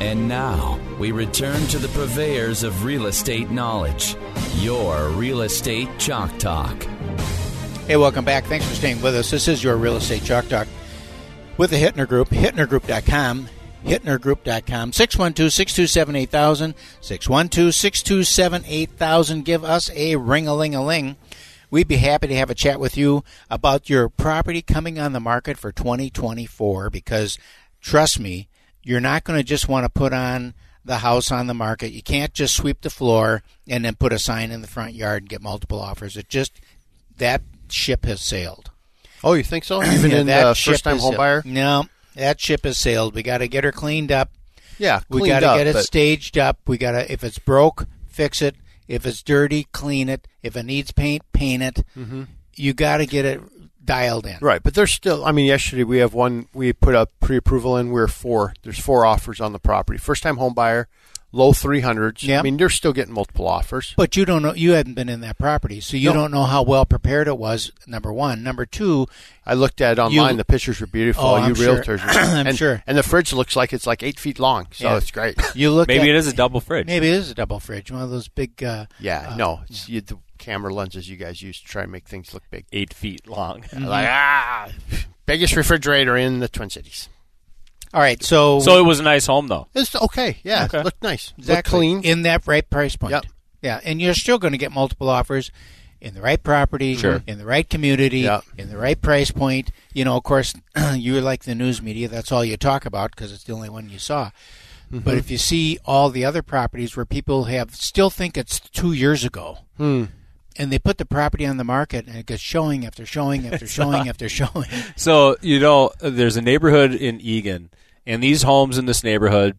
And now we return to the purveyors of real estate knowledge. Your Real Estate Chalk Talk. Hey, welcome back. Thanks for staying with us. This is your Real Estate Chalk Talk with the Hittner Group, hittnergroup.com, hittnergroup.com, 612-627-8000, 612-627-8000. Give us a ring-a-ling-a-ling. We'd be happy to have a chat with you about your property coming on the market for 2024 because, trust me, you're not going to just want to put on the house on the market. You can't just sweep the floor and then put a sign in the front yard and get multiple offers. It just that ship has sailed. Oh, you think so? Even Yeah, in that uh, first time home buyer? No, that ship has sailed. We got to get her cleaned up. Yeah, cleaned We got to get it but- staged up. We got to if it's broke, fix it. If it's dirty, clean it. If it needs paint, paint it. Mm-hmm. You got to get it dialed in. Right, but there's still. I mean, yesterday we have one. We put a pre-approval in. We're four. There's four offers on the property. First time home buyer, low three hundreds. Yep. I mean, you're still getting multiple offers. But you don't know. You hadn't been in that property, so you No. don't know how well prepared it was. Number one. Number two. I looked at it online. You- the pictures were beautiful. Oh, you I'm sure. realtors, I'm and, sure. And the fridge looks like it's like eight feet long, so Yeah. it's great. You look. Maybe at, it is a double fridge. Maybe it is a double fridge. One of those big. Uh, Yeah, uh, no, it's you, the camera lenses you guys use to try and make things look big. Eight feet long. Mm-hmm. Like ah, biggest refrigerator in the Twin Cities. All right. So. So it was a nice home, though. It's okay. Yeah, Okay. looked nice. Exactly. Looked clean. in that right price point. Yep. Yeah, and you're still going to get multiple offers in the right property, Sure. in the right community, Yep. in the right price point. You know, of course, you're like the news media. That's all you talk about because it's the only one you saw. Mm-hmm. But if you see all the other properties where people have still think it's two years ago, Hmm. And they put the property on the market and it gets showing after showing after showing after showing. So you know, there's a neighborhood in Eagan, and these homes in this neighborhood,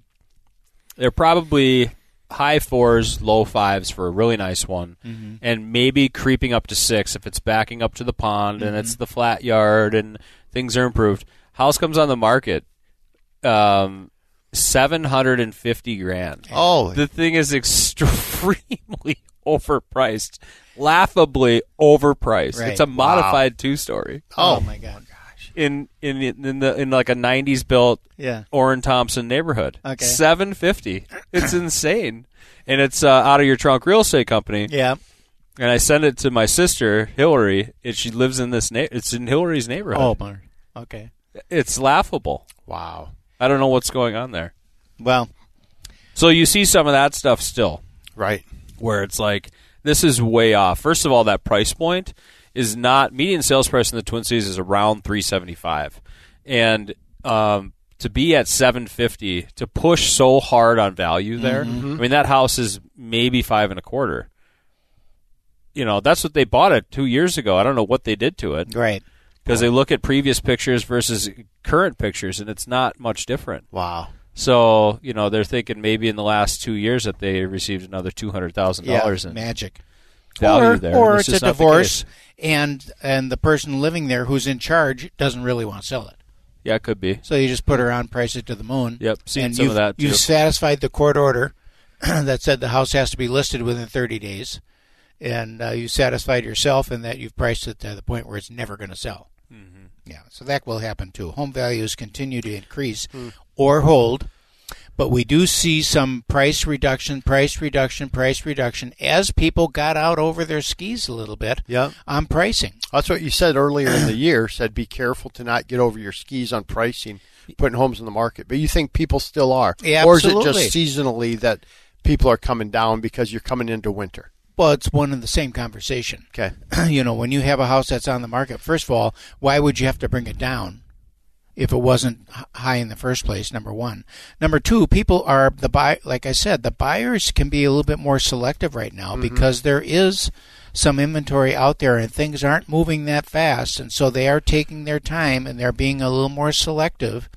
they're probably high fours, low fives for a really nice one, and maybe creeping up to six if it's backing up to the pond and it's the flat yard and things are improved. House comes on the market, um, seven hundred and fifty grand. Oh, The thing is extremely overpriced, laughably overpriced. Right. It's a modified two story Oh, my god! in in in the in like a '90s built Yeah. Orrin Thompson neighborhood. Okay. seven fifty. It's insane, and it's uh, out of your trunk real estate company. Yeah. And I sent it to my sister Hillary, and she lives in this. Na- it's in Hillary's neighborhood. Oh, my. Okay. it's laughable. wow. I don't know what's going on there. Well, So you see some of that stuff still. Right. Where it's like this is way off. First of all, that price point is not median sales price in the Twin Cities is around 375, and um, to be at 750 to push so hard on value there. I mean, that house is maybe five and a quarter. You know, that's what they bought it two years ago. I don't know what they did to it right. because they look at previous pictures versus current pictures, and it's not much different. Wow. So you know, they're thinking maybe in the last two years that they received another two hundred thousand Yeah. dollars in Magic. value or, there. Or it's a divorce, and and the person living there who's in charge doesn't really want to sell it. Yeah, it could be. So you just put her on, price it to the moon. Yep, seen and some of that, too. You've satisfied the court order that said the house has to be listed within 30 days, and uh, you satisfied yourself in that you've priced it to the point where it's never going to sell. Mm-hmm. Yeah, so that will happen too. Home values continue to increase Hmm. or hold. But we do see some price reduction, price reduction, price reduction as people got out over their skis a little bit Yeah. on pricing. That's what you said earlier in the year. Said be careful to not get over your skis on pricing, putting homes in the market. But you think people still are, Yeah, or is it just seasonally that people are coming down because you're coming into winter? Well, it's one and the same conversation. Okay. you know, when you have a house that's on the market, first of all, why would you have to bring it down if it wasn't high in the first place? Number one. Number two, people are the buy. Like I said, the buyers can be a little bit more selective right now mm-hmm. because there is some inventory out there and things aren't moving that fast, and so they are taking their time and they're being a little more selective.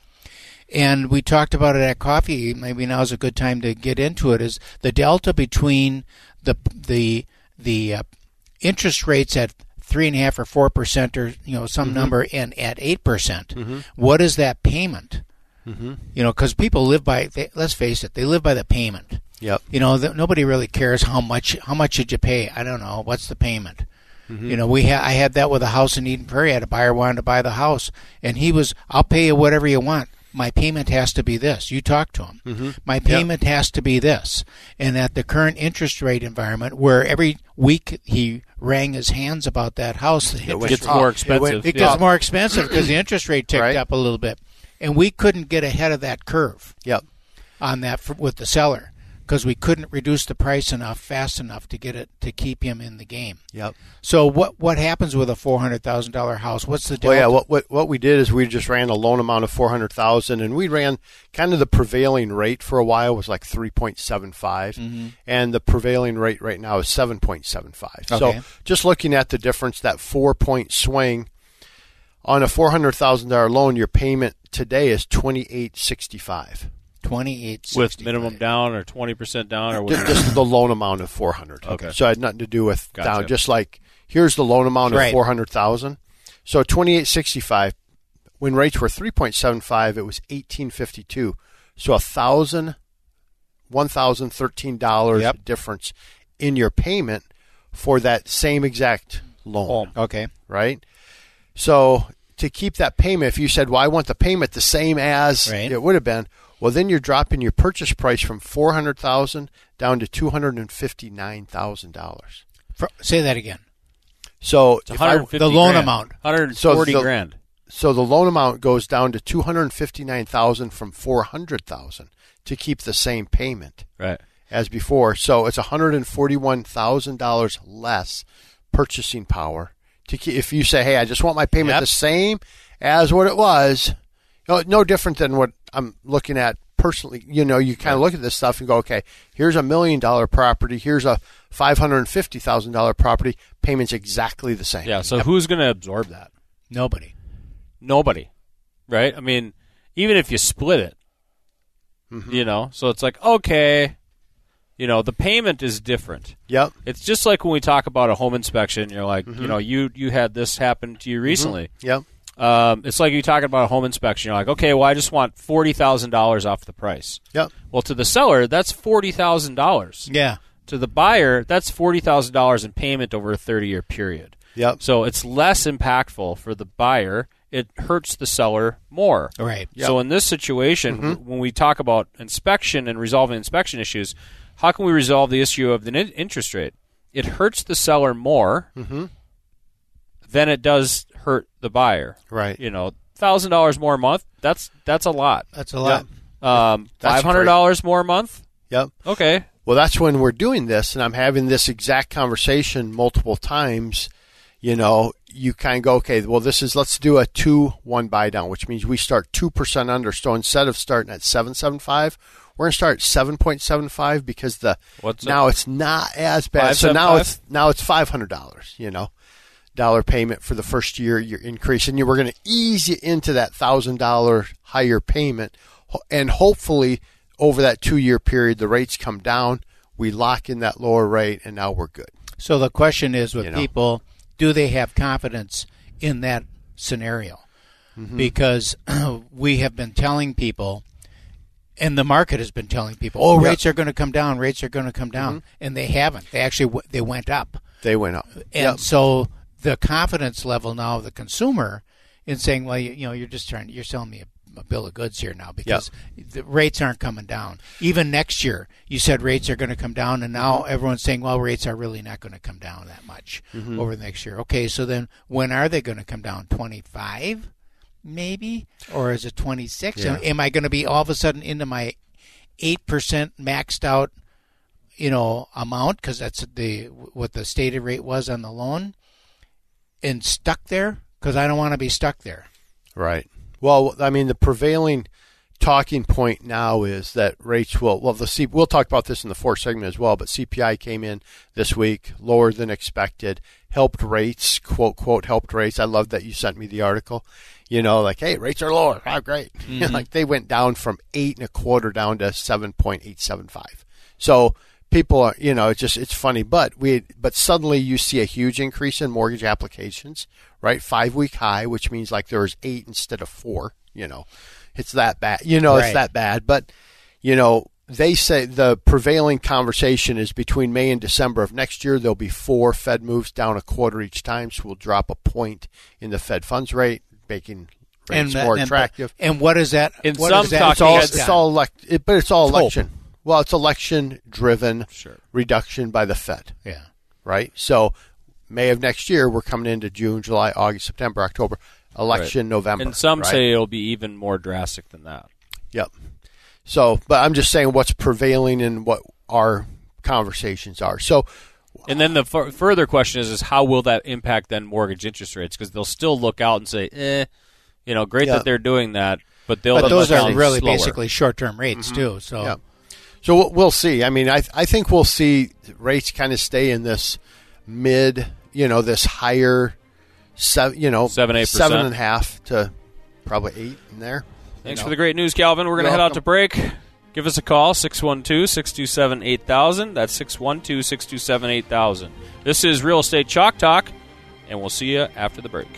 And we talked about it at coffee. Maybe now is a good time to get into it. Is the delta between the the the uh, interest rates at three and a half or four percent, or you know some mm-hmm. number, and at eight percent? Mm-hmm. What is that payment? Mm-hmm. You know, because people live by. They, let's face it, they live by the payment. Yep. You know, th- nobody really cares how much how much did you pay. I don't know. What's the payment? You know, we ha- I had that with a house in Eden Prairie. I had a buyer wanted to buy the house, and he was, "I'll pay you whatever you want. My payment has to be this." You talk to him. Mm-hmm. My payment has to be this. And at the current interest rate environment, where every week he wrang his hands about that house, the It gets more It expensive. it gets more expensive because the interest rate ticked Right. up a little bit, and we couldn't get ahead of that curve Yep. on that for, with the seller because we couldn't reduce the price enough fast enough to get it to keep him in the game. Yep. So what what happens with a four hundred thousand dollar house? What's the delta? Well, yeah. What, what what we did is we just ran a loan amount of four hundred thousand, and we ran kind of the prevailing rate for a while was like three point seven five, mm-hmm. and the prevailing rate right now is seven point seven five. Okay. So just looking at the difference, that four point swing on a four hundred thousand dollar loan, your payment today is twenty eight sixty five. Twenty eight with minimum down or twenty percent down or Just, just the loan amount of four hundred. Okay. So it had nothing to do with Gotcha. down. Just like here's the loan amount of four hundred thousand. So twenty eight sixty five. When rates were three point seven five, it was eighteen fifty two. So a thousand, one thousand thirteen dollars Yep. difference in your payment for that same exact loan Home. Okay. right? So to keep that payment, if you said, "Well, I want the payment the same as Right. it would have been," well, then you're dropping your purchase price from four hundred thousand down to two hundred and fifty nine thousand dollars. Say that again. So I, the loan grand. amount. 140 So the- grand. so the loan amount goes down to two hundred fifty nine thousand from four hundred thousand to keep the same payment Right. as before. So it's one hundred and forty one thousand dollars less purchasing power. To keep, if you say, "Hey, I just want my payment Yep. the same as what it was," no, no different than what I'm looking at personally. You know, you kind of look at this stuff and go, "Okay, here's a million dollar property. Here's a five hundred and fifty thousand dollar property. Payments exactly the same." Yeah. So who's going to absorb that? Nobody. Nobody. Right. I mean, even if you split it, Mm-hmm. you know. So it's like okay, you know, the payment is different. Yep. It's just like when we talk about a home inspection. You're like, Mm-hmm. you know, you you had this happen to you recently. Yep. Um, it's like you're talking about a home inspection. You're like, okay, well, I just want forty thousand dollars off the price. Yep. Well, to the seller, that's forty thousand dollars. Yeah. To the buyer, that's forty thousand dollars in payment over a thirty-year period. Yep. So it's less impactful for the buyer. It hurts the seller more. Right. So in this situation, w- when we talk about inspection and resolving inspection issues, how can we resolve the issue of the interest rate? It hurts the seller more than it does hurt the buyer. Right. You know, thousand dollars more a month. That's that's a lot. That's a lot. Um, five hundred dollars more a month. Yep. Okay. Well, that's when we're doing this, and I'm having this exact conversation multiple times. You know, you kind of go, okay, well, this is let's do a two-one buy down, which means we start two percent under. So instead of starting at seven seven five, we're going to start at seven point seven five because the What's now it's not as bad. So now 575? it's now it's five hundred dollars. You know, dollar payment for the first year you're increasing. You we're going to ease you into that thousand dollar higher payment, and hopefully over that two year period the rates come down. We lock in that lower rate, and now we're good. So the question is with You know. people, do they have confidence in that scenario? Mm-hmm. Because we have been telling people, and the market has been telling people, oh. Mm-hmm. rates are going to come down, rates are going to come down, and they haven't. They actually w- they went up, They went up. and Yep. so the confidence level now of the consumer in saying, well, you, you know, you're just trying, you're selling me a, a bill of goods here now because the rates aren't coming down. Even next year, you said rates are going to come down, and now Mm-hmm. everyone's saying, well, rates are really not going to come down that much Mm-hmm. over the next year. Okay, so then when are they going to come down? Twenty five, maybe, or is it twenty six? Yeah. Am I going to be all of a sudden into my eight percent maxed out? you know amount because that's the what the stated rate was on the loan and stuck there? Because I don't want to be stuck there. Right. Well, I mean, the prevailing talking point now is that rates will well the C, we'll talk about this in the fourth segment as well but CPI came in this week lower than expected helped rates quote quote helped rates. I love that you sent me the article. You know like hey rates are lower. Oh great. Mm-hmm. Like they went down from eight and a quarter down to 7.875 so people are you know it's just it's funny but we but suddenly you see a huge increase in mortgage applications right five week high which means like there's eight instead of four you know it's that bad. You know, Right. it's that bad. But you know, they say the prevailing conversation is between May and December of next year. There'll be four Fed moves down a quarter each time, so we'll drop a point in the Fed funds rate, making rates that- more and- attractive. And what is that? In what some is that talking It's all, heads- it's all elect, it, but it's all It's hope. Well, it's election driven Sure. reduction by the Fed yeah. right? So May of next year, we're coming into June, July, August, September, October, election, November. And some right? say it'll be even more drastic than that. Yep. So, but I'm just saying what's prevailing and what our conversations are. So, And then the f- further question is, is how will that impact then mortgage interest rates? Because they'll still look out and say, eh, you know, great Yeah. that they're doing that, but they'll. But those are really slower. basically short-term rates too. So yeah. So we'll- see. I mean, I I think we'll see rates kind of stay in this mid, you know, this higher, seven, you know, Seven, eight seven and a half to probably eight in there. Thanks You for the great news, Calvin. We're going to head out to break. Give us a call, 612 627 8000. That's 612 627 8000. This is Real Estate Chalk Talk, and we'll see you after the break.